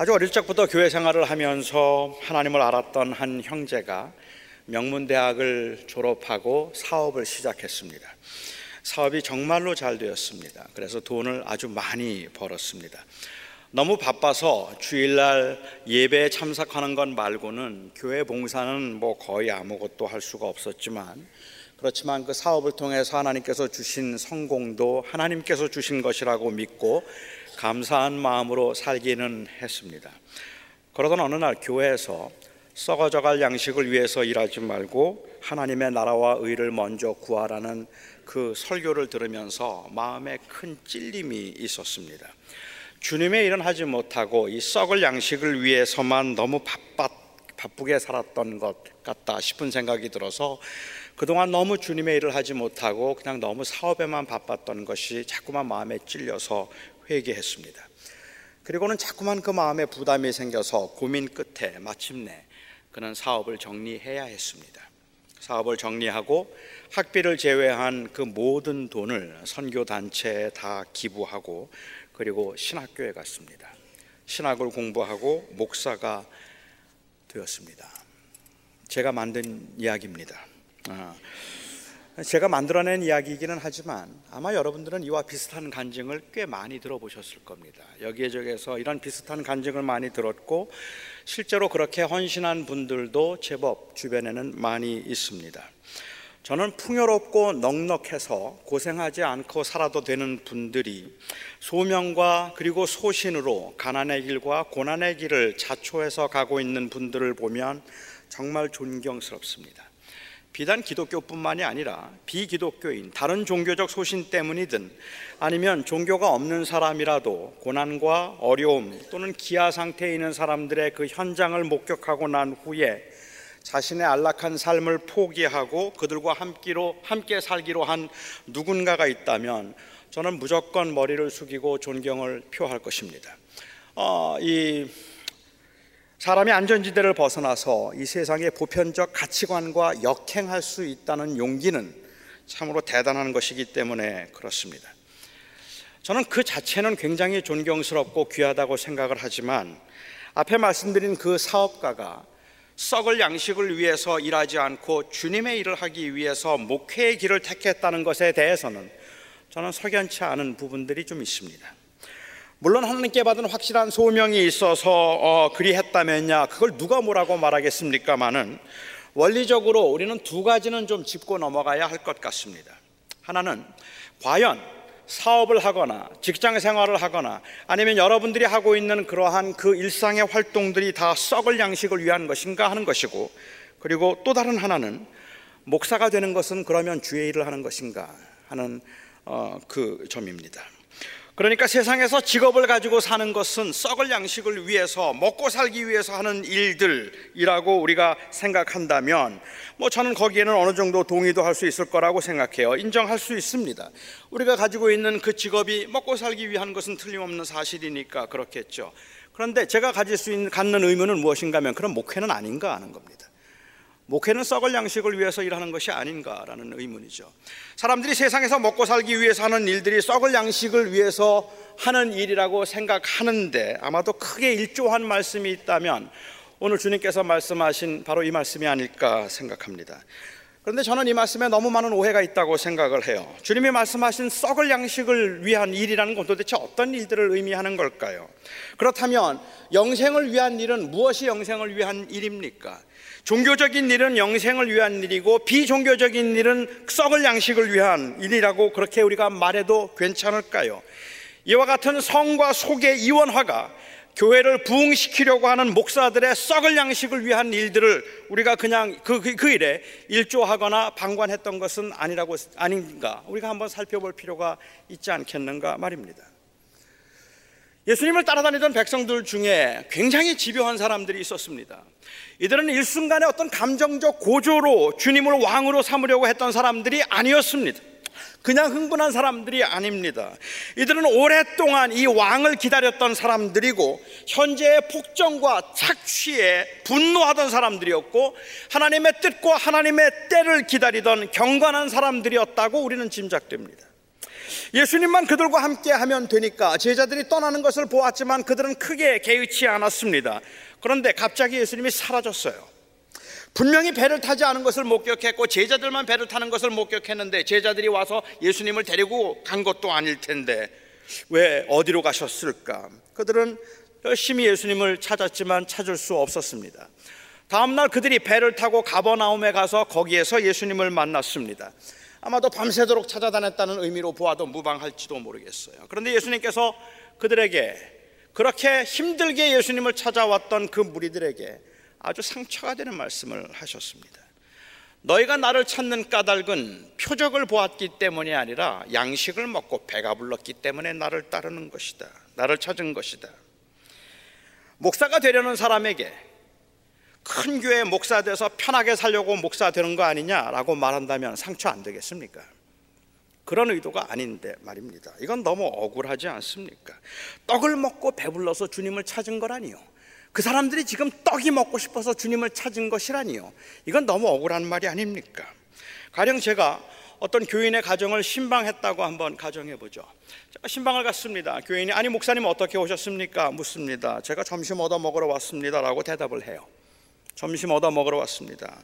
아주 어릴 적부터 교회 생활을 하면서 하나님을 알았던 한 형제가 명문대학을 졸업하고 사업을 시작했습니다. 사업이 정말로 잘 되었습니다. 그래서 돈을 아주 많이 벌었습니다. 너무 바빠서 주일날 예배에 참석하는 것 말고는 교회 봉사는 뭐 거의 아무것도 할 수가 없었지만 그렇지만 그 사업을 통해서 하나님께서 주신 성공도 하나님께서 주신 것이라고 믿고 감사한 마음으로 살기는 했습니다. 그러던 어느 날 교회에서 썩어져갈 양식을 위해서 일하지 말고 하나님의 나라와 의를 먼저 구하라는 그 설교를 들으면서 마음에 큰 찔림이 있었습니다. 주님의 일은 하지 못하고 이 썩을 양식을 위해서만 너무 바빴, 바쁘게 살았던 것 같다 싶은 생각이 들어서 그동안 너무 주님의 일을 하지 못하고 그냥 너무 사업에만 바빴던 것이 자꾸만 마음에 찔려서 회개했습니다. 그리고는 자꾸만 그 마음에 부담이 생겨서 고민 끝에 마침내 그는 사업을 정리해야 했습니다. 사업을 정리하고 학비를 제외한 그 모든 돈을 선교 단체에 다 기부하고 그리고 신학교에 갔습니다. 신학을 공부하고 목사가 되었습니다. 제가 만든 이야기입니다. 아, 제가 만들어낸 이야기이기는 하지만 아마 여러분들은 이와 비슷한 간증을 꽤 많이 들어보셨을 겁니다. 여기저기서 이런 비슷한 간증을 많이 들었고 실제로 그렇게 헌신한 분들도 제법 주변에는 많이 있습니다. 저는 풍요롭고 넉넉해서 고생하지 않고 살아도 되는 분들이 소명과 그리고 소신으로 가난의 길과 고난의 길을 자초해서 가고 있는 분들을 보면 정말 존경스럽습니다. 비단 기독교뿐만이 아니라 비기독교인 다른 종교적 소신 때문이든 아니면 종교가 없는 사람이라도 고난과 어려움 또는 기아 상태에 있는 사람들의 그 현장을 목격하고 난 후에 자신의 안락한 삶을 포기하고 그들과 함께로 함께 살기로 한 누군가가 있다면 저는 무조건 머리를 숙이고 존경을 표할 것입니다. 어, 이 사람이 안전지대를 벗어나서 이 세상의 보편적 가치관과 역행할 수 있다는 용기는 참으로 대단한 것이기 때문에 그렇습니다. 저는 그 자체는 굉장히 존경스럽고 귀하다고 생각을 하지만 앞에 말씀드린 그 사업가가 썩을 양식을 위해서 일하지 않고 주님의 일을 하기 위해서 목회의 길을 택했다는 것에 대해서는 저는 석연치 않은 부분들이 좀 있습니다. 물론 하나님께 받은 확실한 소명이 있어서 어, 그리했다면야 그걸 누가 뭐라고 말하겠습니까마는 원리적으로 우리는 두 가지는 좀 짚고 넘어가야 할 것 같습니다. 하나는 과연 사업을 하거나 직장 생활을 하거나 아니면 여러분들이 하고 있는 그러한 그 일상의 활동들이 다 썩을 양식을 위한 것인가 하는 것이고 그리고 또 다른 하나는 목사가 되는 것은 그러면 주의 일을 하는 것인가 하는 어, 그 점입니다. 그러니까 세상에서 직업을 가지고 사는 것은 썩을 양식을 위해서 먹고 살기 위해서 하는 일들이라고 우리가 생각한다면 뭐 저는 거기에는 어느 정도 동의도 할 수 있을 거라고 생각해요. 인정할 수 있습니다. 우리가 가지고 있는 그 직업이 먹고 살기 위한 것은 틀림없는 사실이니까 그렇겠죠. 그런데 제가 가질 수 있는 갖는 의무는 무엇인가 하면 그런 목회는 아닌가 하는 겁니다. 목회는 썩을 양식을 위해서 일하는 것이 아닌가라는 의문이죠. 사람들이 세상에서 먹고 살기 위해서 하는 일들이 썩을 양식을 위해서 하는 일이라고 생각하는데 아마도 크게 일조한 말씀이 있다면 오늘 주님께서 말씀하신 바로 이 말씀이 아닐까 생각합니다. 그런데 저는 이 말씀에 너무 많은 오해가 있다고 생각을 해요. 주님이 말씀하신 썩을 양식을 위한 일이라는 건 도대체 어떤 일들을 의미하는 걸까요? 그렇다면 영생을 위한 일은 무엇이 영생을 위한 일입니까? 종교적인 일은 영생을 위한 일이고 비종교적인 일은 썩을 양식을 위한 일이라고 그렇게 우리가 말해도 괜찮을까요? 이와 같은 성과 속의 이원화가 교회를 부흥시키려고 하는 목사들의 썩을 양식을 위한 일들을 우리가 그냥 그, 그, 그 일에 일조하거나 방관했던 것은 아니라고 아닌가 우리가 한번 살펴볼 필요가 있지 않겠는가 말입니다. 예수님을 따라다니던 백성들 중에 굉장히 집요한 사람들이 있었습니다. 이들은 일순간에 어떤 감정적 고조로 주님을 왕으로 삼으려고 했던 사람들이 아니었습니다. 그냥 흥분한 사람들이 아닙니다. 이들은 오랫동안 이 왕을 기다렸던 사람들이고 현재의 폭정과 착취에 분노하던 사람들이었고 하나님의 뜻과 하나님의 때를 기다리던 경건한 사람들이었다고 우리는 짐작됩니다. 예수님만 그들과 함께 하면 되니까 제자들이 떠나는 것을 보았지만 그들은 크게 개의치 않았습니다. 그런데 갑자기 예수님이 사라졌어요. 분명히 배를 타지 않은 것을 목격했고 제자들만 배를 타는 것을 목격했는데 제자들이 와서 예수님을 데리고 간 것도 아닐 텐데 왜 어디로 가셨을까? 그들은 열심히 예수님을 찾았지만 찾을 수 없었습니다. 다음 날 그들이 배를 타고 가버나움에 가서 거기에서 예수님을 만났습니다. 아마도 밤새도록 찾아다녔다는 의미로 보아도 무방할지도 모르겠어요. 그런데 예수님께서 그들에게 그렇게 힘들게 예수님을 찾아왔던 그 무리들에게 아주 상처가 되는 말씀을 하셨습니다. 너희가 나를 찾는 까닭은 표적을 보았기 때문이 아니라 양식을 먹고 배가 불렀기 때문에 나를 따르는 것이다. 나를 찾은 것이다. 목사가 되려는 사람에게 큰 교회 목사 돼서 편하게 살려고 목사 되는 거 아니냐라고 말한다면 상처 안 되겠습니까? 그런 의도가 아닌데 말입니다. 이건 너무 억울하지 않습니까? 떡을 먹고 배불러서 주님을 찾은 거라니요. 그 사람들이 지금 떡이 먹고 싶어서 주님을 찾은 것이라니요. 이건 너무 억울한 말이 아닙니까? 가령 제가 어떤 교인의 가정을 신방했다고 한번 가정해 보죠. 제가 신방을 갔습니다. 교인이 아니 목사님 어떻게 오셨습니까? 묻습니다. 제가 점심 얻어 먹으러 왔습니다라고 대답을 해요. 점심 얻어 먹으러 왔습니다.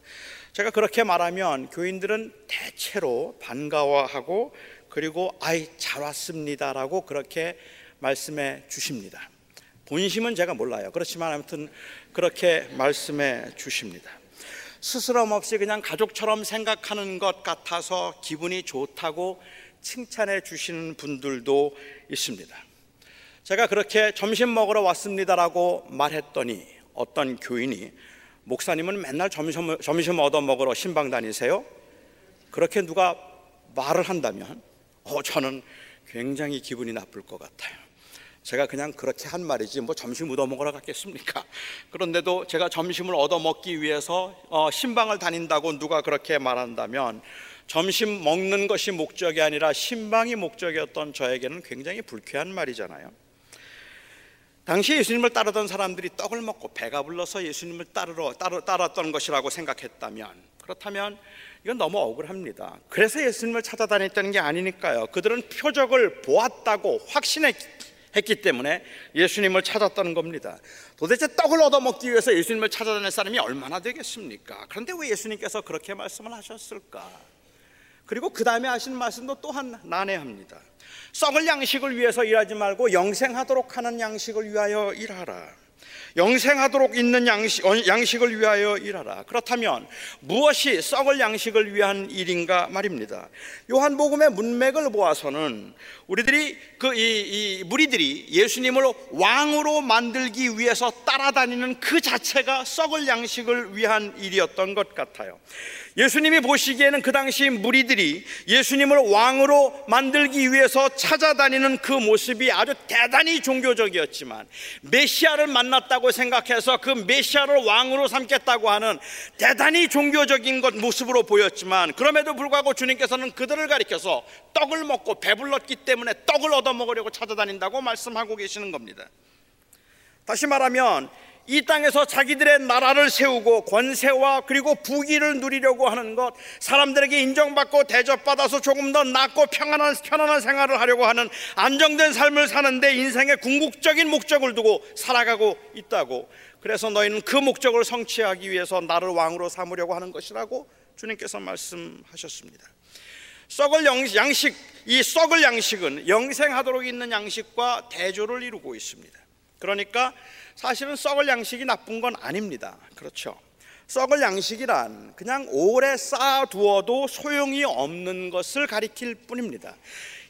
제가 그렇게 말하면 교인들은 대체로 반가워하고 그리고 아이 잘 왔습니다라고 그렇게 말씀해 주십니다. 본심은 제가 몰라요. 그렇지만 아무튼 그렇게 말씀해 주십니다. 스스럼 없이 그냥 가족처럼 생각하는 것 같아서 기분이 좋다고 칭찬해 주시는 분들도 있습니다. 제가 그렇게 점심 먹으러 왔습니다라고 말했더니 어떤 교인이 목사님은 맨날 점심, 점심 얻어 먹으러 신방 다니세요? 그렇게 누가 말을 한다면 어, 저는 굉장히 기분이 나쁠 것 같아요. 제가 그냥 그렇게 한 말이지 뭐 점심 얻어 먹으러 갔겠습니까? 그런데도 제가 점심을 얻어 먹기 위해서 어, 신방을 다닌다고 누가 그렇게 말한다면 점심 먹는 것이 목적이 아니라 신방이 목적이었던 저에게는 굉장히 불쾌한 말이잖아요. 당시 예수님을 따르던 사람들이 떡을 먹고 배가 불러서 예수님을 따르러 따르, 따랐던 것이라고 생각했다면 그렇다면 이건 너무 억울합니다. 그래서 예수님을 찾아다녔다는 게 아니니까요. 그들은 표적을 보았다고 확신했 했기 때문에 예수님을 찾았다는 겁니다. 도대체 떡을 얻어먹기 위해서 예수님을 찾아다닐 사람이 얼마나 되겠습니까? 그런데 왜 예수님께서 그렇게 말씀을 하셨을까? 그리고 그 다음에 하신 말씀도 또한 난해합니다. 썩을 양식을 위해서 일하지 말고 영생하도록 하는 양식을 위하여 일하라. 영생하도록 있는 양식, 어, 양식을 위하여 일하라. 그렇다면 무엇이 썩을 양식을 위한 일인가 말입니다. 요한복음의 문맥을 보아서는 우리들이 그이 무리들이 예수님을 왕으로 만들기 위해서 따라다니는 그 자체가 썩을 양식을 위한 일이었던 것 같아요. 예수님이 보시기에는 그 당시 무리들이 예수님을 왕으로 만들기 위해서 찾아다니는 그 모습이 아주 대단히 종교적이었지만 메시아를 만났다고 생각해서 그 메시아를 왕으로 삼겠다고 하는 대단히 종교적인 것 모습으로 보였지만 그럼에도 불구하고 주님께서는 그들을 가리켜서 떡을 먹고 배불렀기 때문에 떡을 얻어 먹으려고 찾아다닌다고 말씀하고 계시는 겁니다. 다시 말하면 이 땅에서 자기들의 나라를 세우고 권세와 그리고 부귀를 누리려고 하는 것, 사람들에게 인정받고 대접받아서 조금 더 낫고 평안한 편안한 생활을 하려고 하는 안정된 삶을 사는데 인생의 궁극적인 목적을 두고 살아가고 있다고. 그래서 너희는 그 목적을 성취하기 위해서 나를 왕으로 삼으려고 하는 것이라고 주님께서 말씀하셨습니다. 썩을 양식, 이 썩을 양식은 영생하도록 있는 양식과 대조를 이루고 있습니다. 그러니까 사실은 썩을 양식이 나쁜 건 아닙니다. 그렇죠. 썩을 양식이란 그냥 오래 쌓아두어도 소용이 없는 것을 가리킬 뿐입니다.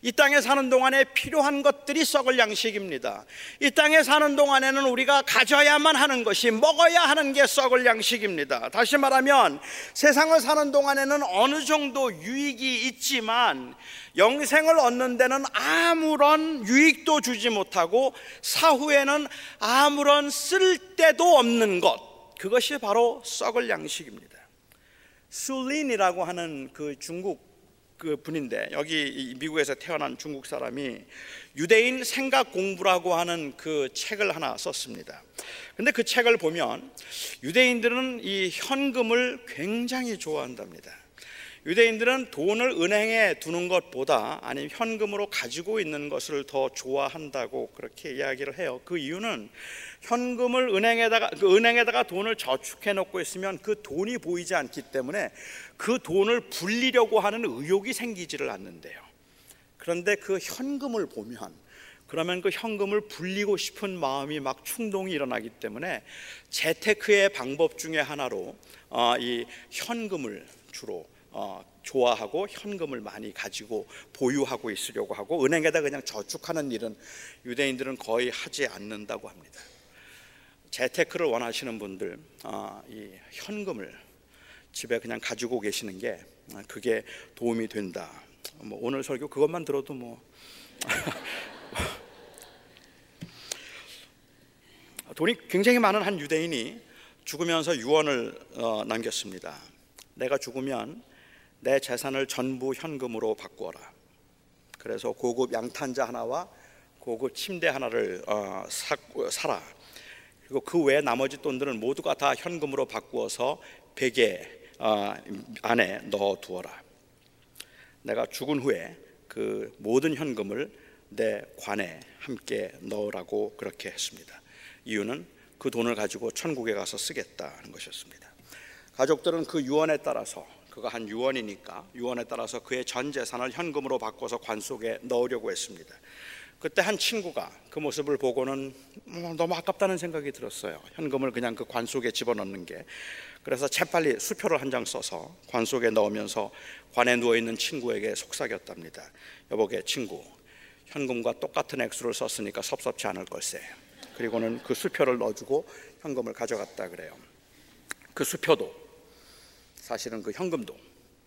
이 땅에 사는 동안에 필요한 것들이 썩을 양식입니다. 이 땅에 사는 동안에는 우리가 가져야만 하는 것이 먹어야 하는 게 썩을 양식입니다. 다시 말하면 세상을 사는 동안에는 어느 정도 유익이 있지만 영생을 얻는 데는 아무런 유익도 주지 못하고 사후에는 아무런 쓸데도 없는 것 그것이 바로 썩을 양식입니다. 술린이라고 하는 그 중국 그 분인데 여기 미국에서 태어난 중국 사람이 유대인 생각 공부라고 하는 그 책을 하나 썼습니다. 근데 그 책을 보면 유대인들은 이 현금을 굉장히 좋아한답니다. 유대인들은 돈을 은행에 두는 것보다 아니면 현금으로 가지고 있는 것을 더 좋아한다고 그렇게 이야기를 해요. 그 이유는 현금을 은행에다가 그 은행에다가 돈을 저축해 놓고 있으면 그 돈이 보이지 않기 때문에 그 돈을 불리려고 하는 의욕이 생기지를 않는데요. 그런데 그 현금을 보면 그러면 그 현금을 불리고 싶은 마음이 막 충동이 일어나기 때문에 재테크의 방법 중에 하나로 어, 이 현금을 주로 어, 좋아하고 현금을 많이 가지고 보유하고 있으려고 하고 은행에다 그냥 저축하는 일은 유대인들은 거의 하지 않는다고 합니다. 재테크를 원하시는 분들 어, 이 현금을 집에 그냥 가지고 계시는 게 어, 그게 도움이 된다. 뭐 오늘 설교 그것만 들어도 뭐 돈이 굉장히 많은 한 유대인이 죽으면서 유언을 어, 남겼습니다. 내가 죽으면 내 재산을 전부 현금으로 바꾸어라. 그래서 고급 양탄자 하나와 고급 침대 하나를 어, 사, 사라. 그리고 그 외 나머지 돈들은 모두가 다 현금으로 바꾸어서 베개 어, 안에 넣어 두어라. 내가 죽은 후에 그 모든 현금을 내 관에 함께 넣으라고 그렇게 했습니다. 이유는 그 돈을 가지고 천국에 가서 쓰겠다는 것이었습니다. 가족들은 그 유언에 따라서 그가 한 유언이니까 유언에 따라서 그의 전 재산을 현금으로 바꿔서 관 속에 넣으려고 했습니다. 그때 한 친구가 그 모습을 보고는 뭐 너무 아깝다는 생각이 들었어요. 현금을 그냥 그 관 속에 집어넣는 게. 그래서 재빨리 수표를 한 장 써서 관 속에 넣으면서 관에 누워 있는 친구에게 속삭였답니다. 여보게 친구, 현금과 똑같은 액수를 썼으니까 섭섭치 않을 걸세. 그리고는 그 수표를 넣어주고 현금을 가져갔다 그래요. 그 수표도 사실은 그 현금도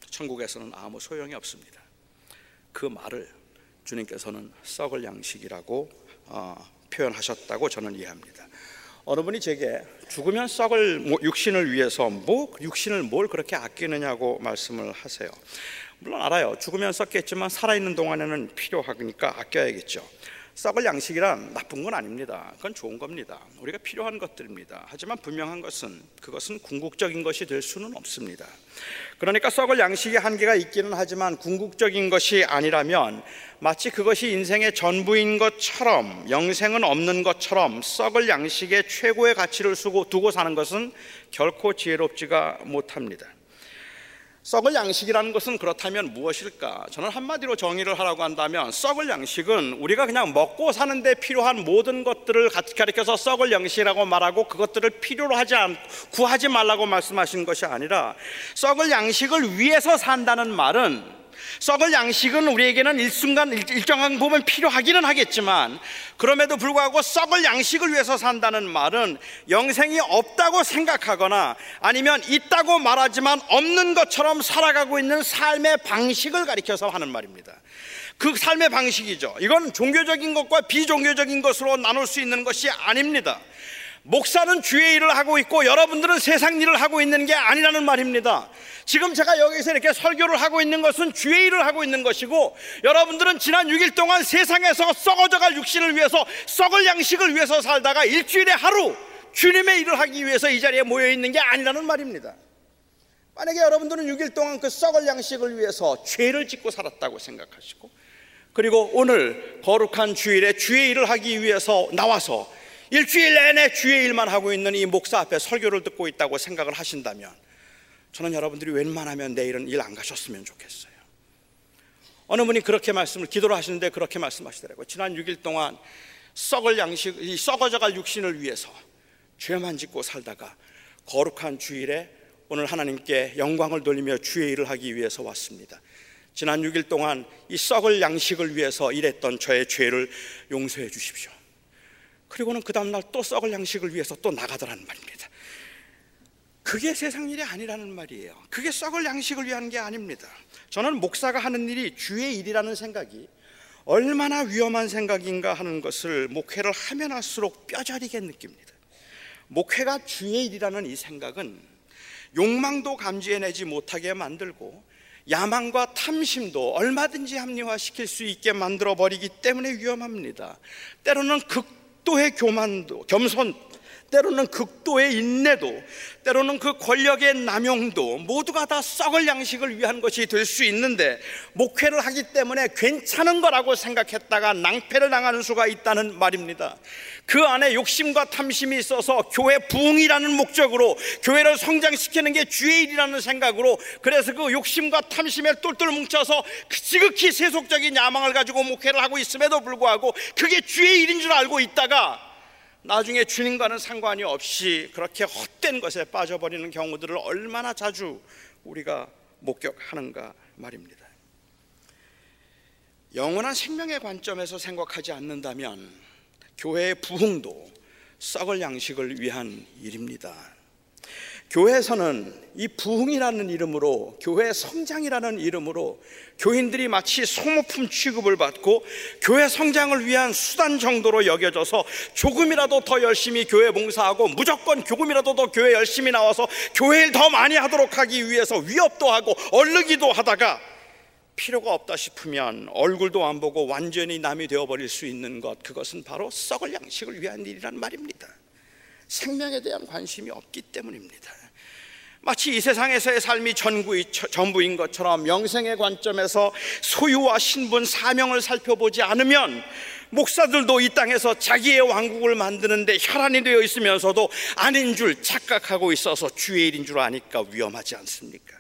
천국에서는 아무 소용이 없습니다. 그 말을 주님께서는 썩을 양식이라고 어, 표현하셨다고 저는 이해합니다. 어느 분이 제게 죽으면 썩을 뭐 육신을 위해서 뭐 육신을 뭘 그렇게 아끼느냐고 말씀을 하세요. 물론 알아요. 죽으면 썩겠지만 살아있는 동안에는 필요하니까 아껴야겠죠. 썩을 양식이란 나쁜 건 아닙니다. 그건 좋은 겁니다. 우리가 필요한 것들입니다. 하지만 분명한 것은 그것은 궁극적인 것이 될 수는 없습니다. 그러니까 썩을 양식의 한계가 있기는 하지만 궁극적인 것이 아니라면 마치 그것이 인생의 전부인 것처럼 영생은 없는 것처럼 썩을 양식의 최고의 가치를 두고 사는 것은 결코 지혜롭지가 못합니다. 썩을 양식이라는 것은 그렇다면 무엇일까? 저는 한마디로 정의를 하라고 한다면 썩을 양식은 우리가 그냥 먹고 사는데 필요한 모든 것들을 가리켜서 썩을 양식이라고 말하고 그것들을 필요로 하지 않 구하지 말라고 말씀하신 것이 아니라 썩을 양식을 위해서 산다는 말은 썩을 양식은 우리에게는 일순간 일정한 부분 필요하기는 하겠지만 그럼에도 불구하고 썩을 양식을 위해서 산다는 말은 영생이 없다고 생각하거나 아니면 있다고 말하지만 없는 것처럼 살아가고 있는 삶의 방식을 가리켜서 하는 말입니다. 그 삶의 방식이죠. 이건 종교적인 것과 비종교적인 것으로 나눌 수 있는 것이 아닙니다. 목사는 주의 일을 하고 있고 여러분들은 세상 일을 하고 있는 게 아니라는 말입니다. 지금 제가 여기서 이렇게 설교를 하고 있는 것은 주의 일을 하고 있는 것이고 여러분들은 지난 6일 동안 세상에서 썩어져갈 육신을 위해서 썩을 양식을 위해서 살다가 일주일에 하루 주님의 일을 하기 위해서 이 자리에 모여 있는 게 아니라는 말입니다. 만약에 여러분들은 6일 동안 그 썩을 양식을 위해서 죄를 짓고 살았다고 생각하시고 그리고 오늘 거룩한 주일에 주의 일을 하기 위해서 나와서 일주일 내내 주의 일만 하고 있는 이 목사 앞에 설교를 듣고 있다고 생각을 하신다면 저는 여러분들이 웬만하면 내일은 일 안 가셨으면 좋겠어요. 어느 분이 그렇게 말씀을 기도를 하시는데 그렇게 말씀하시더라고요. 지난 6일 동안 썩을 양식, 이 썩어져갈 육신을 위해서 죄만 짓고 살다가 거룩한 주일에 오늘 하나님께 영광을 돌리며 주의 일을 하기 위해서 왔습니다. 지난 6일 동안 이 썩을 양식을 위해서 일했던 저의 죄를 용서해 주십시오. 그리고는 그 다음날 또 썩을 양식을 위해서 또 나가더라는 말입니다. 그게 세상 일이 아니라는 말이에요. 그게 썩을 양식을 위한 게 아닙니다. 저는 목사가 하는 일이 주의 일이라는 생각이 얼마나 위험한 생각인가 하는 것을 목회를 하면 할수록 뼈저리게 느낍니다. 목회가 주의 일이라는 이 생각은 욕망도 감지해내지 못하게 만들고 야망과 탐심도 얼마든지 합리화시킬 수 있게 만들어 버리기 때문에 위험합니다. 때로는 극 극도의 교만도 겸손 때로는 극도의 인내도, 때로는 그 권력의 남용도 모두가 다 썩을 양식을 위한 것이 될 수 있는데 목회를 하기 때문에 괜찮은 거라고 생각했다가 낭패를 당하는 수가 있다는 말입니다. 그 안에 욕심과 탐심이 있어서 교회 부흥이라는 목적으로 교회를 성장시키는 게 주의 일이라는 생각으로 그래서 그 욕심과 탐심에 똘똘 뭉쳐서 지극히 세속적인 야망을 가지고 목회를 하고 있음에도 불구하고 그게 주의 일인 줄 알고 있다가 나중에 주님과는 상관이 없이 그렇게 헛된 것에 빠져버리는 경우들을 얼마나 자주 우리가 목격하는가 말입니다. 영원한 생명의 관점에서 생각하지 않는다면 교회의 부흥도 썩을 양식을 위한 일입니다. 교회에서는 이 부흥이라는 이름으로 교회 성장이라는 이름으로 교인들이 마치 소모품 취급을 받고 교회 성장을 위한 수단 정도로 여겨져서 조금이라도 더 열심히 교회 봉사하고 무조건 조금이라도 더 교회 열심히 나와서 교회를 더 많이 하도록 하기 위해서 위협도 하고 얼르기도 하다가 필요가 없다 싶으면 얼굴도 안 보고 완전히 남이 되어버릴 수 있는 것 그것은 바로 썩을 양식을 위한 일이란 말입니다. 생명에 대한 관심이 없기 때문입니다. 마치 이 세상에서의 삶이 전부인, 전부인 것처럼 명생의 관점에서 소유와 신분, 사명을 살펴보지 않으면 목사들도 이 땅에서 자기의 왕국을 만드는데 혈안이 되어 있으면서도 아닌 줄 착각하고 있어서 주의 일인 줄 아니까 위험하지 않습니까?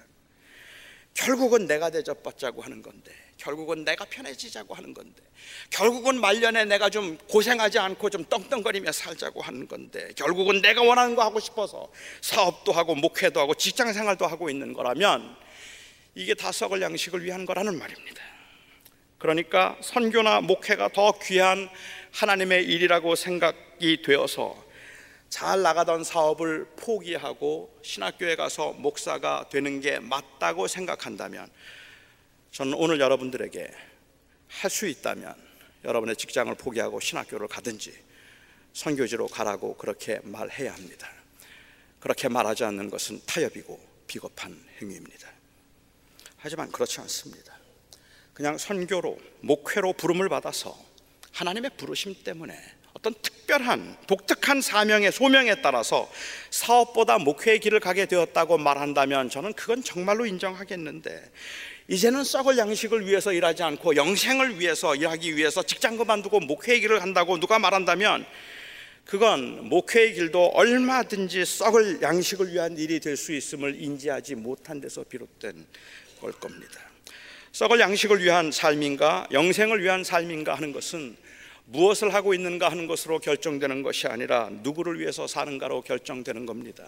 결국은 내가 대접받자고 하는 건데 결국은 내가 편해지자고 하는 건데 결국은 말년에 내가 좀 고생하지 않고 좀 떵떵거리며 살자고 하는 건데 결국은 내가 원하는 거 하고 싶어서 사업도 하고 목회도 하고 직장 생활도 하고 있는 거라면 이게 다 썩을 양식을 위한 거라는 말입니다. 그러니까 선교나 목회가 더 귀한 하나님의 일이라고 생각이 되어서 잘 나가던 사업을 포기하고 신학교에 가서 목사가 되는 게 맞다고 생각한다면 저는 오늘 여러분들에게 할 수 있다면 여러분의 직장을 포기하고 신학교를 가든지 선교지로 가라고 그렇게 말해야 합니다. 그렇게 말하지 않는 것은 타협이고 비겁한 행위입니다. 하지만 그렇지 않습니다. 그냥 선교로 목회로 부름을 받아서 하나님의 부르심 때문에 어떤 특별한 독특한 사명의 소명에 따라서 사업보다 목회의 길을 가게 되었다고 말한다면 저는 그건 정말로 인정하겠는데 이제는 썩을 양식을 위해서 일하지 않고 영생을 위해서 일하기 위해서 직장 그만두고 목회의 길을 간다고 누가 말한다면 그건 목회의 길도 얼마든지 썩을 양식을 위한 일이 될 수 있음을 인지하지 못한 데서 비롯된 걸 겁니다. 썩을 양식을 위한 삶인가 영생을 위한 삶인가 하는 것은 무엇을 하고 있는가 하는 것으로 결정되는 것이 아니라 누구를 위해서 사는가로 결정되는 겁니다.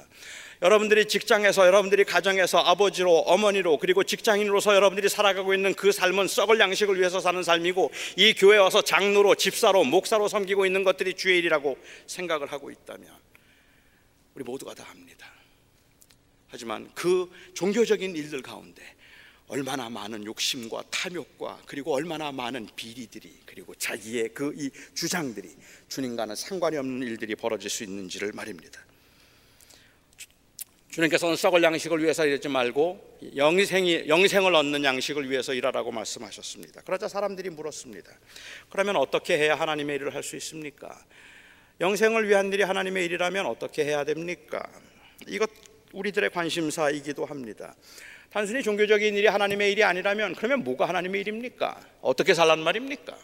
여러분들이 직장에서 여러분들이 가정에서 아버지로 어머니로 그리고 직장인으로서 여러분들이 살아가고 있는 그 삶은 썩을 양식을 위해서 사는 삶이고 이 교회 와서 장로로 집사로 목사로 섬기고 있는 것들이 주의 일이라고 생각을 하고 있다면 우리 모두가 다 합니다. 하지만 그 종교적인 일들 가운데 얼마나 많은 욕심과 탐욕과 그리고 얼마나 많은 비리들이 그리고 자기의 그 이 주장들이 주님과는 상관이 없는 일들이 벌어질 수 있는지를 말입니다. 주님께서는 썩을 양식을 위해서 일하지 말고 영생이 영생을 얻는 양식을 위해서 일하라고 말씀하셨습니다. 그러자 사람들이 물었습니다. 그러면 어떻게 해야 하나님의 일을 할 수 있습니까? 영생을 위한 일이 하나님의 일이라면 어떻게 해야 됩니까? 이것 우리들의 관심사이기도 합니다. 단순히 종교적인 일이 하나님의 일이 아니라면 그러면 뭐가 하나님의 일입니까? 어떻게 살란 말입니까?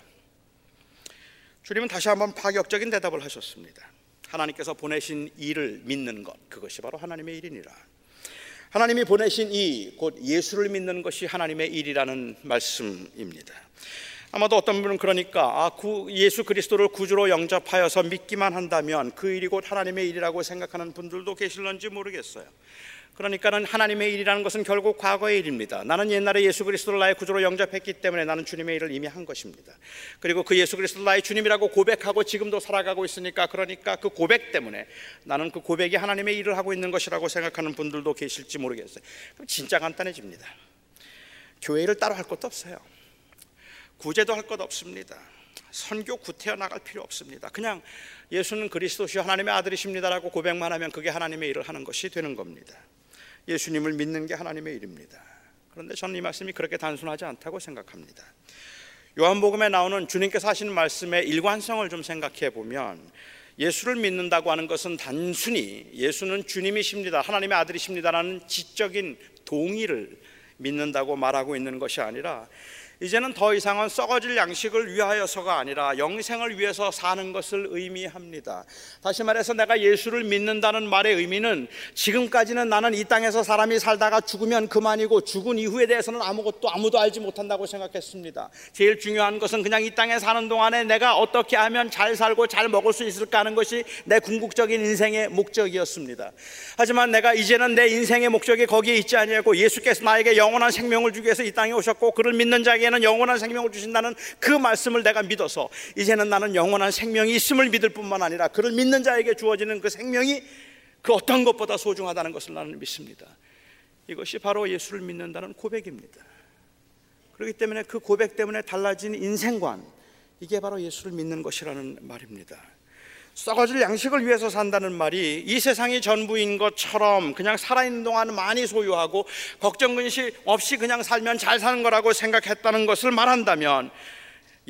주님은 다시 한번 파격적인 대답을 하셨습니다. 하나님께서 보내신 일을 믿는 것 그것이 바로 하나님의 일이니라. 하나님이 보내신 이 곧 예수를 믿는 것이 하나님의 일이라는 말씀입니다. 아마도 어떤 분은 그러니까 아, 구, 예수 그리스도를 구주로 영접하여서 믿기만 한다면 그 일이 곧 하나님의 일이라고 생각하는 분들도 계실런지 모르겠어요. 그러니까는 하나님의 일이라는 것은 결국 과거의 일입니다. 나는 옛날에 예수 그리스도를 나의 구주로 영접했기 때문에 나는 주님의 일을 이미 한 것입니다. 그리고 그 예수 그리스도를 나의 주님이라고 고백하고 지금도 살아가고 있으니까 그러니까 그 고백 때문에 나는 그 고백이 하나님의 일을 하고 있는 것이라고 생각하는 분들도 계실지 모르겠어요. 그럼 진짜 간단해집니다. 교회를 따로 할 것도 없어요. 구제도 할 것 없습니다. 선교 구태여 나갈 필요 없습니다. 그냥 예수는 그리스도시요 하나님의 아들이십니다라고 고백만 하면 그게 하나님의 일을 하는 것이 되는 겁니다. 예수님을 믿는 게 하나님의 일입니다. 그런데 저는 이 말씀이 그렇게 단순하지 않다고 생각합니다. 요한복음에 나오는 주님께서 하신 말씀의 일관성을 좀 생각해 보면 예수를 믿는다고 하는 것은 단순히 예수는 주님이십니다. 하나님의 아들이십니다라는 지적인 동의를 믿는다고 말하고 있는 것이 아니라 이제는 더 이상은 썩어질 양식을 위하여서가 아니라 영생을 위해서 사는 것을 의미합니다. 다시 말해서 내가 예수를 믿는다는 말의 의미는 지금까지는 나는 이 땅에서 사람이 살다가 죽으면 그만이고 죽은 이후에 대해서는 아무것도 아무도 알지 못한다고 생각했습니다. 제일 중요한 것은 그냥 이 땅에 사는 동안에 내가 어떻게 하면 잘 살고 잘 먹을 수 있을까 하는 것이 내 궁극적인 인생의 목적이었습니다. 하지만 내가 이제는 내 인생의 목적이 거기에 있지 아니하고 예수께서 나에게 영원한 생명을 주기 위해서 이 땅에 오셨고 그를 믿는 자에게 자에게는 영원한 생명을 주신다는 그 말씀을 내가 믿어서 이제는 나는 영원한 생명이 있음을 믿을 뿐만 아니라 그를 믿는 자에게 주어지는 그 생명이 그 어떤 것보다 소중하다는 것을 나는 믿습니다. 이것이 바로 예수를 믿는다는 고백입니다. 그렇기 때문에 그 고백 때문에 달라진 인생관 이게 바로 예수를 믿는 것이라는 말입니다. 썩어질 양식을 위해서 산다는 말이 이 세상이 전부인 것처럼 그냥 살아있는 동안 많이 소유하고 걱정 근심 없이 그냥 살면 잘 사는 거라고 생각했다는 것을 말한다면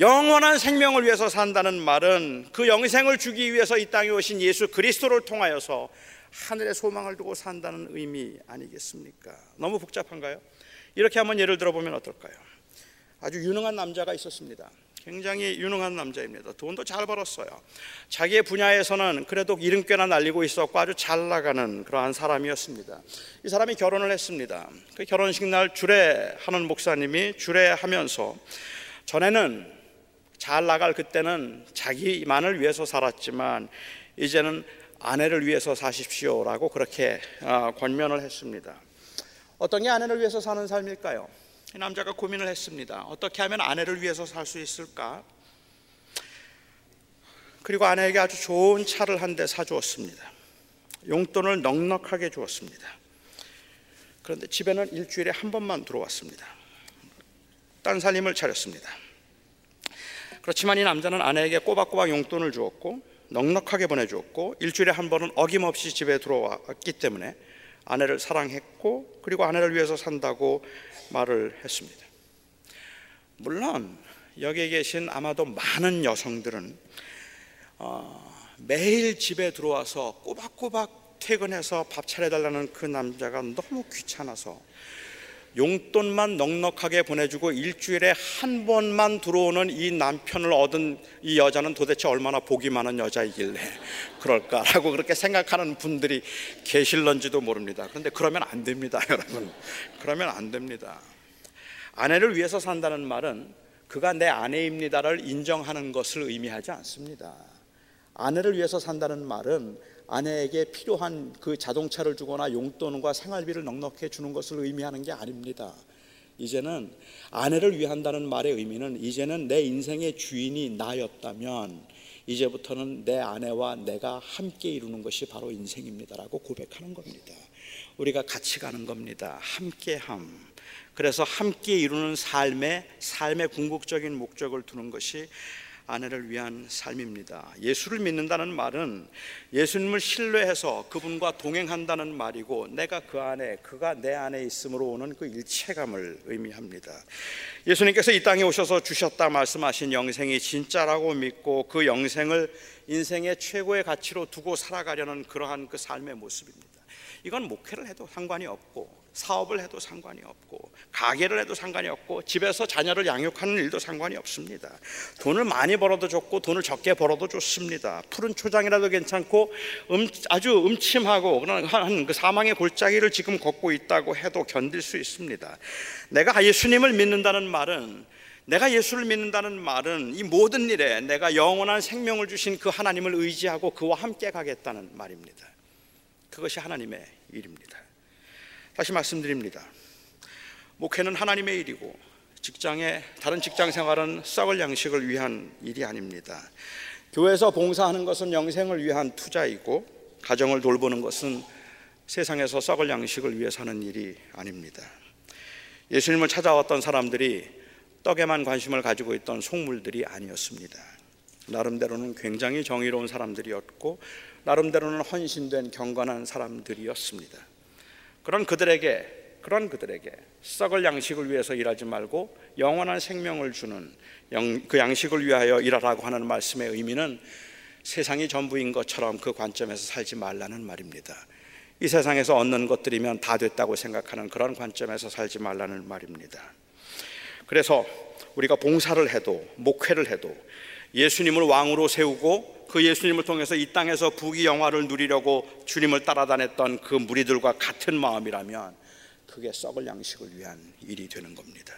영원한 생명을 위해서 산다는 말은 그 영생을 주기 위해서 이 땅에 오신 예수 그리스도를 통하여서 하늘의 소망을 두고 산다는 의미 아니겠습니까? 너무 복잡한가요? 이렇게 한번 예를 들어 보면 어떨까요? 아주 유능한 남자가 있었습니다. 굉장히 유능한 남자입니다. 돈도 잘 벌었어요. 자기의 분야에서는 그래도 이름 꽤나 날리고 있었고 아주 잘 나가는 그러한 사람이었습니다. 이 사람이 결혼을 했습니다. 그 결혼식 날 주례하는 목사님이 주례하면서 전에는 잘 나갈 그때는 자기만을 위해서 살았지만 이제는 아내를 위해서 사십시오라고 그렇게 어, 권면을 했습니다. 어떤 게 아내를 위해서 사는 삶일까요? 이 남자가 고민을 했습니다. 어떻게 하면 아내를 위해서 살 수 있을까? 그리고 아내에게 아주 좋은 차를 한 대 사주었습니다. 용돈을 넉넉하게 주었습니다. 그런데 집에는 일주일에 한 번만 들어왔습니다. 딴 살림을 차렸습니다. 그렇지만 이 남자는 아내에게 꼬박꼬박 용돈을 주었고 넉넉하게 보내주었고 일주일에 한 번은 어김없이 집에 들어왔기 때문에 아내를 사랑했고 그리고 아내를 위해서 산다고 말을 했습니다. 물론 여기에 계신 아마도 많은 여성들은 어, 매일 집에 들어와서 꼬박꼬박 퇴근해서 밥 차려달라는 그 남자가 너무 귀찮아서 용돈만 넉넉하게 보내주고 일주일에 한 번만 들어오는 이 남편을 얻은 이 여자는 도대체 얼마나 복이 많은 여자이길래 그럴까라고 그렇게 생각하는 분들이 계실런지도 모릅니다. 그런데 그러면 안 됩니다, 여러분. 그러면 안 됩니다. 아내를 위해서 산다는 말은 그가 내 아내입니다를 인정하는 것을 의미하지 않습니다. 아내를 위해서 산다는 말은 아내에게 필요한 그 자동차를 주거나 용돈과 생활비를 넉넉히 주는 것을 의미하는 게 아닙니다. 이제는 아내를 위한다는 말의 의미는 이제는 내 인생의 주인이 나였다면 이제부터는 내 아내와 내가 함께 이루는 것이 바로 인생입니다라고 고백하는 겁니다. 우리가 같이 가는 겁니다. 함께함. 그래서 함께 이루는 삶의 삶의 궁극적인 목적을 두는 것이 아내를 위한 삶입니다. 예수를 믿는다는 말은 예수님을 신뢰해서 그분과 동행한다는 말이고 내가 그 안에 그가 내 안에 있음으로 오는 그 일체감을 의미합니다. 예수님께서 이 땅에 오셔서 주셨다 말씀하신 영생이 진짜라고 믿고 그 영생을 인생의 최고의 가치로 두고 살아가려는 그러한 그 삶의 모습입니다. 이건 목회를 해도 상관이 없고 사업을 해도 상관이 없고 가게를 해도 상관이 없고 집에서 자녀를 양육하는 일도 상관이 없습니다. 돈을 많이 벌어도 좋고 돈을 적게 벌어도 좋습니다. 푸른 초장이라도 괜찮고 음, 아주 음침하고 한 그 사망의 골짜기를 지금 걷고 있다고 해도 견딜 수 있습니다. 내가 예수님을 믿는다는 말은 내가 예수를 믿는다는 말은 이 모든 일에 내가 영원한 생명을 주신 그 하나님을 의지하고 그와 함께 가겠다는 말입니다. 그것이 하나님의 일입니다. 다시 말씀드립니다. 목회는 하나님의 일이고 직장에 다른 직장 생활은 썩을 양식을 위한 일이 아닙니다. 교회에서 봉사하는 것은 영생을 위한 투자이고 가정을 돌보는 것은 세상에서 썩을 양식을 위해 사는 일이 아닙니다. 예수님을 찾아왔던 사람들이 떡에만 관심을 가지고 있던 속물들이 아니었습니다. 나름대로는 굉장히 정의로운 사람들이었고 나름대로는 헌신된 경건한 사람들이었습니다. 그런 그들에게 그런 그들에게 썩을 양식을 위해서 일하지 말고 영원한 생명을 주는 그 양식을 위하여 일하라고 하는 말씀의 의미는 세상이 전부인 것처럼 그 관점에서 살지 말라는 말입니다. 이 세상에서 얻는 것들이면 다 됐다고 생각하는 그런 관점에서 살지 말라는 말입니다. 그래서 우리가 봉사를 해도 목회를 해도 예수님을 왕으로 세우고 그 예수님을 통해서 이 땅에서 부귀 영화를 누리려고 주님을 따라다녔던 그 무리들과 같은 마음이라면 그게 썩을 양식을 위한 일이 되는 겁니다.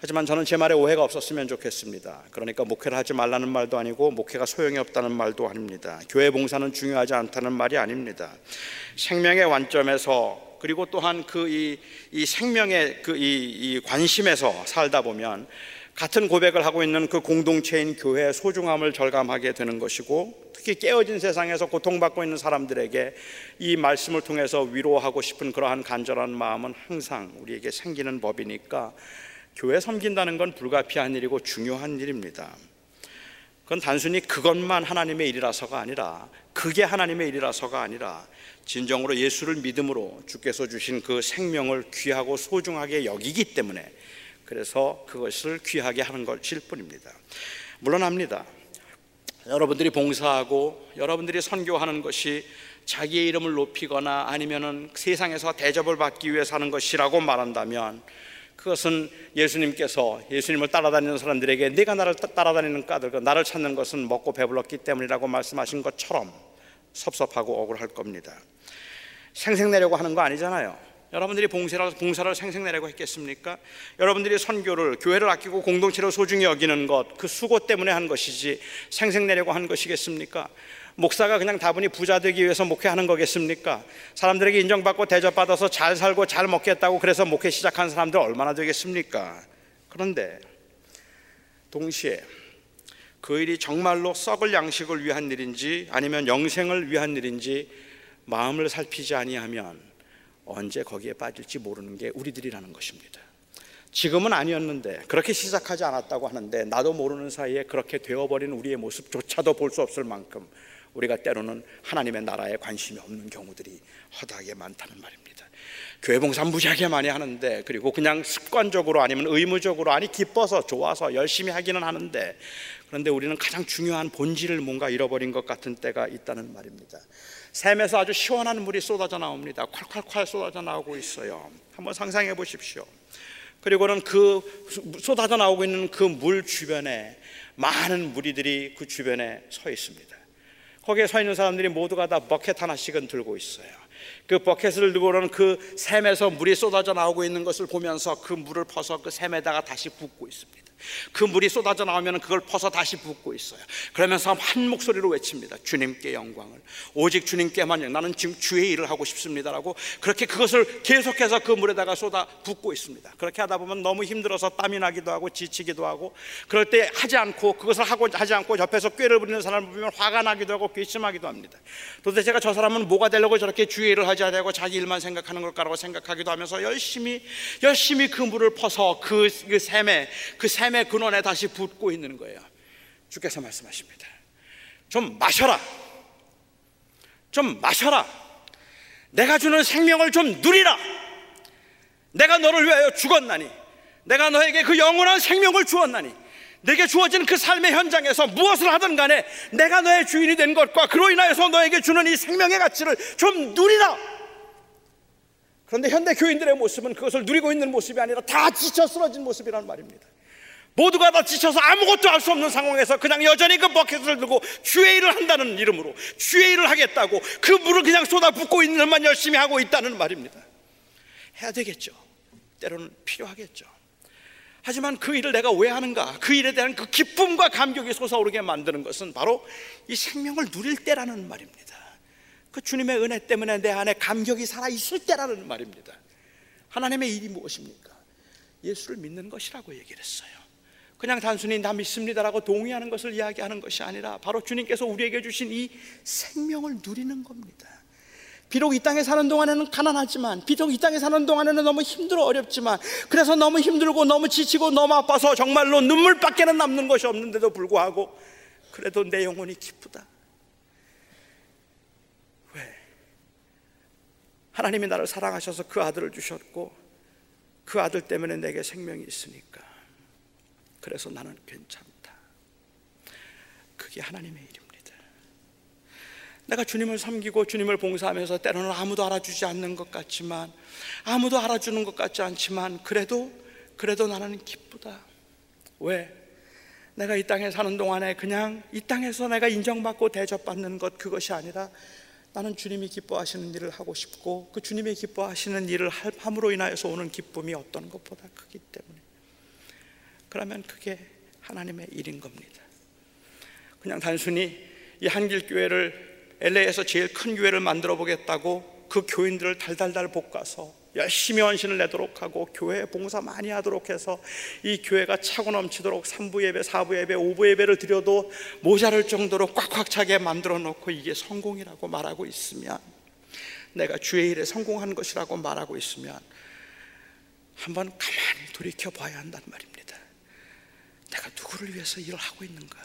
하지만 저는 제 말에 오해가 없었으면 좋겠습니다. 그러니까 목회를 하지 말라는 말도 아니고 목회가 소용이 없다는 말도 아닙니다. 교회 봉사는 중요하지 않다는 말이 아닙니다. 생명의 관점에서 그리고 또한 그 이 이 생명의 그 이 관심에서 살다 보면 같은 고백을 하고 있는 그 공동체인 교회의 소중함을 절감하게 되는 것이고 특히 깨어진 세상에서 고통받고 있는 사람들에게 이 말씀을 통해서 위로하고 싶은 그러한 간절한 마음은 항상 우리에게 생기는 법이니까 교회 섬긴다는 건 불가피한 일이고 중요한 일입니다. 그건 단순히 그것만 하나님의 일이라서가 아니라 그게 하나님의 일이라서가 아니라 진정으로 예수를 믿음으로 주께서 주신 그 생명을 귀하고 소중하게 여기기 때문에 그래서 그것을 귀하게 하는 것일 뿐입니다. 물론 압니다. 여러분들이 봉사하고 여러분들이 선교하는 것이 자기의 이름을 높이거나 아니면은 세상에서 대접을 받기 위해서 하는 것이라고 말한다면 그것은 예수님께서 예수님을 따라다니는 사람들에게 네가 나를 따라다니는 까닭은 나를 찾는 것은 먹고 배불렀기 때문이라고 말씀하신 것처럼 섭섭하고 억울할 겁니다. 생색내려고 하는 거 아니잖아요. 여러분들이 봉사를, 봉사를 생색내려고 했겠습니까? 여러분들이 선교를, 교회를 아끼고 공동체를 소중히 여기는 것, 그 수고 때문에 한 것이지 생색내려고 한 것이겠습니까? 목사가 그냥 다분히 부자 되기 위해서 목회하는 거겠습니까? 사람들에게 인정받고 대접받아서 잘 살고 잘 먹겠다고 그래서 목회 시작한 사람들 얼마나 되겠습니까? 그런데 동시에 그 일이 정말로 썩을 양식을 위한 일인지 아니면 영생을 위한 일인지 마음을 살피지 아니하면 언제 거기에 빠질지 모르는 게 우리들이라는 것입니다. 지금은 아니었는데 그렇게 시작하지 않았다고 하는데 나도 모르는 사이에 그렇게 되어버린 우리의 모습조차도 볼 수 없을 만큼 우리가 때로는 하나님의 나라에 관심이 없는 경우들이 허다하게 많다는 말입니다. 교회 봉사 무지하게 많이 하는데 그리고 그냥 습관적으로 아니면 의무적으로 아니 기뻐서 좋아서 열심히 하기는 하는데 그런데 우리는 가장 중요한 본질을 뭔가 잃어버린 것 같은 때가 있다는 말입니다. 샘에서 아주 시원한 물이 쏟아져 나옵니다. 콸콸콸 쏟아져 나오고 있어요. 한번 상상해 보십시오. 그리고는 그 쏟아져 나오고 있는 그 물 주변에 많은 무리들이 그 주변에 서 있습니다. 거기에 서 있는 사람들이 모두가 다 버켓 하나씩은 들고 있어요. 그 버켓을 들고는 그 샘에서 물이 쏟아져 나오고 있는 것을 보면서 그 물을 퍼서 그 샘에다가 다시 붓고 있습니다. 그 물이 쏟아져 나오면 그걸 퍼서 다시 붓고 있어요. 그러면서 한 목소리로 외칩니다. 주님께 영광을. 오직 주님께만 나는 지금 주의 일을 하고 싶습니다라고 그렇게 그것을 계속해서 그 물에다가 쏟아 붓고 있습니다. 그렇게 하다 보면 너무 힘들어서 땀이 나기도 하고 지치기도 하고 그럴 때 하지 않고 그것을 하고 하지 않고 옆에서 꾀를 부리는 사람을 보면 화가 나기도 하고 괘씸하기도 합니다. 도대체가 저 사람은 뭐가 되려고 저렇게 주의 일을 하지 않고 자기 일만 생각하는 걸까라고 생각하기도 하면서 열심히 열심히 그 물을 퍼서 그, 그 샘에 그 샘에 삶의 근원에 다시 붙고 있는 거예요. 주께서 말씀하십니다. 좀 마셔라. 좀 마셔라. 내가 주는 생명을 좀 누리라. 내가 너를 위하여 죽었나니. 내가 너에게 그 영원한 생명을 주었나니. 내게 주어진 그 삶의 현장에서 무엇을 하든 간에 내가 너의 주인이 된 것과 그로 인하여서 너에게 주는 이 생명의 가치를 좀 누리라. 그런데 현대 교인들의 모습은 그것을 누리고 있는 모습이 아니라 다 지쳐 쓰러진 모습이라는 말입니다. 모두가 다 지쳐서 아무것도 할 수 없는 상황에서 그냥 여전히 그 버켓을 들고 주의 일을 한다는 이름으로 주의 일을 하겠다고 그 물을 그냥 쏟아붓고 있는 일만 열심히 하고 있다는 말입니다. 해야 되겠죠. 때로는 필요하겠죠. 하지만 그 일을 내가 왜 하는가? 그 일에 대한 그 기쁨과 감격이 솟아오르게 만드는 것은 바로 이 생명을 누릴 때라는 말입니다. 그 주님의 은혜 때문에 내 안에 감격이 살아 있을 때라는 말입니다. 하나님의 일이 무엇입니까? 예수를 믿는 것이라고 얘기를 했어요. 그냥 단순히 나 믿습니다라고 동의하는 것을 이야기하는 것이 아니라 바로 주님께서 우리에게 주신 이 생명을 누리는 겁니다. 비록 이 땅에 사는 동안에는 가난하지만, 비록 이 땅에 사는 동안에는 너무 힘들어 어렵지만, 그래서 너무 힘들고 너무 지치고 너무 아파서 정말로 눈물밖에는 남는 것이 없는데도 불구하고, 그래도 내 영혼이 기쁘다. 왜? 하나님이 나를 사랑하셔서 그 아들을 주셨고, 그 아들 때문에 내게 생명이 있으니까. 그래서 나는 괜찮다. 그게 하나님의 일입니다. 내가 주님을 섬기고 주님을 봉사하면서 때로는 아무도 알아주지 않는 것 같지만 아무도 알아주는 것 같지 않지만 그래도 그래도 나는 기쁘다. 왜? 내가 이 땅에 사는 동안에 그냥 이 땅에서 내가 인정받고 대접받는 것 그것이 아니라 나는 주님이 기뻐하시는 일을 하고 싶고 그 주님이 기뻐하시는 일을 함으로 인하여서 오는 기쁨이 어떤 것보다 크기 때문에 그러면 그게 하나님의 일인 겁니다. 그냥 단순히 이 한길교회를 LA에서 제일 큰 교회를 만들어 보겠다고 그 교인들을 달달달 볶아서 열심히 헌신을 내도록 하고 교회 봉사 많이 하도록 해서 이 교회가 차고 넘치도록 3부 예배, 4부 예배, 5부 예배를 드려도 모자랄 정도로 꽉꽉 차게 만들어 놓고 이게 성공이라고 말하고 있으면 내가 주의 일에 성공한 것이라고 말하고 있으면 한번 가만히 돌이켜 봐야 한단 말입니다. 내가 누구를 위해서 일을 하고 있는가?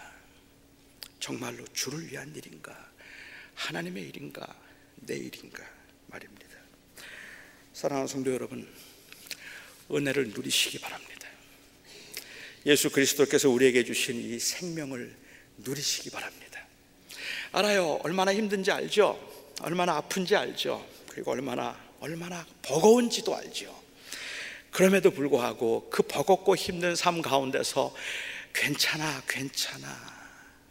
정말로 주를 위한 일인가? 하나님의 일인가? 내 일인가? 말입니다. 사랑하는 성도 여러분, 은혜를 누리시기 바랍니다. 예수 그리스도께서 우리에게 주신 이 생명을 누리시기 바랍니다. 알아요. 얼마나 힘든지 알죠? 얼마나 아픈지 알죠? 그리고 얼마나, 얼마나 버거운지도 알죠? 그럼에도 불구하고 그 버겁고 힘든 삶 가운데서 괜찮아, 괜찮아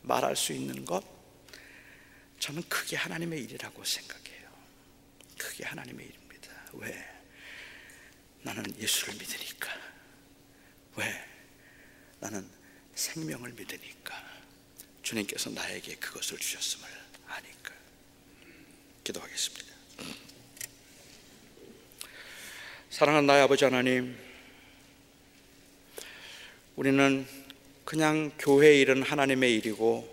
말할 수 있는 것, 저는 그게 하나님의 일이라고 생각해요. 그게 하나님의 일입니다. 왜? 나는 예수를 믿으니까. 왜? 나는 생명을 믿으니까. 주님께서 나에게 그것을 주셨음을 아니까. 기도하겠습니다. 사랑하는 나의 아버지 하나님, 우리는 그냥 교회 일은 하나님의 일이고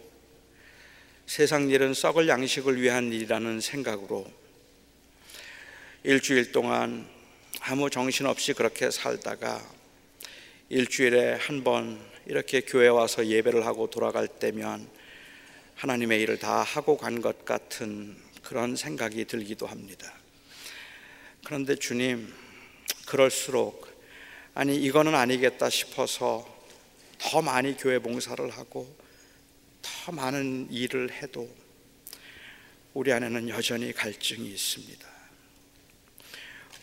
세상 일은 썩을 양식을 위한 일이라는 생각으로 일주일 동안 아무 정신 없이 그렇게 살다가 일주일에 한 번 이렇게 교회 와서 예배를 하고 돌아갈 때면 하나님의 일을 다 하고 간 것 같은 그런 생각이 들기도 합니다. 그런데 주님, 그럴수록 아니 이거는 아니겠다 싶어서 더 많이 교회 봉사를 하고 더 많은 일을 해도 우리 안에는 여전히 갈증이 있습니다.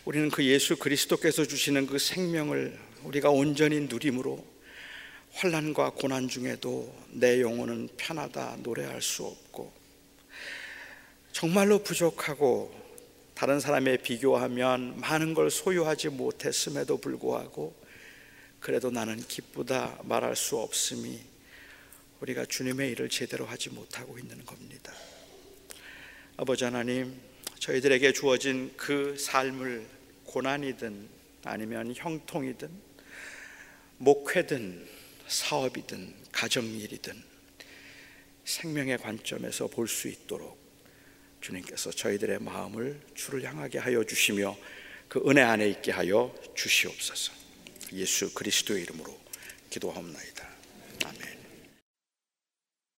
우리는 그 예수 그리스도께서 주시는 그 생명을 우리가 온전히 누림으로 환란과 고난 중에도 내 영혼은 편하다 노래할 수 없고 정말로 부족하고 다른 사람에 비교하면 많은 걸 소유하지 못했음에도 불구하고 그래도 나는 기쁘다 말할 수 없음이 우리가 주님의 일을 제대로 하지 못하고 있는 겁니다. 아버지 하나님, 저희들에게 주어진 그 삶을 고난이든 아니면 형통이든 목회든 사업이든 가정일이든 생명의 관점에서 볼 수 있도록 주님께서 저희들의 마음을 주를 향하게 하여 주시며 그 은혜 안에 있게 하여 주시옵소서. 예수 그리스도의 이름으로 기도하옵나이다. 아멘.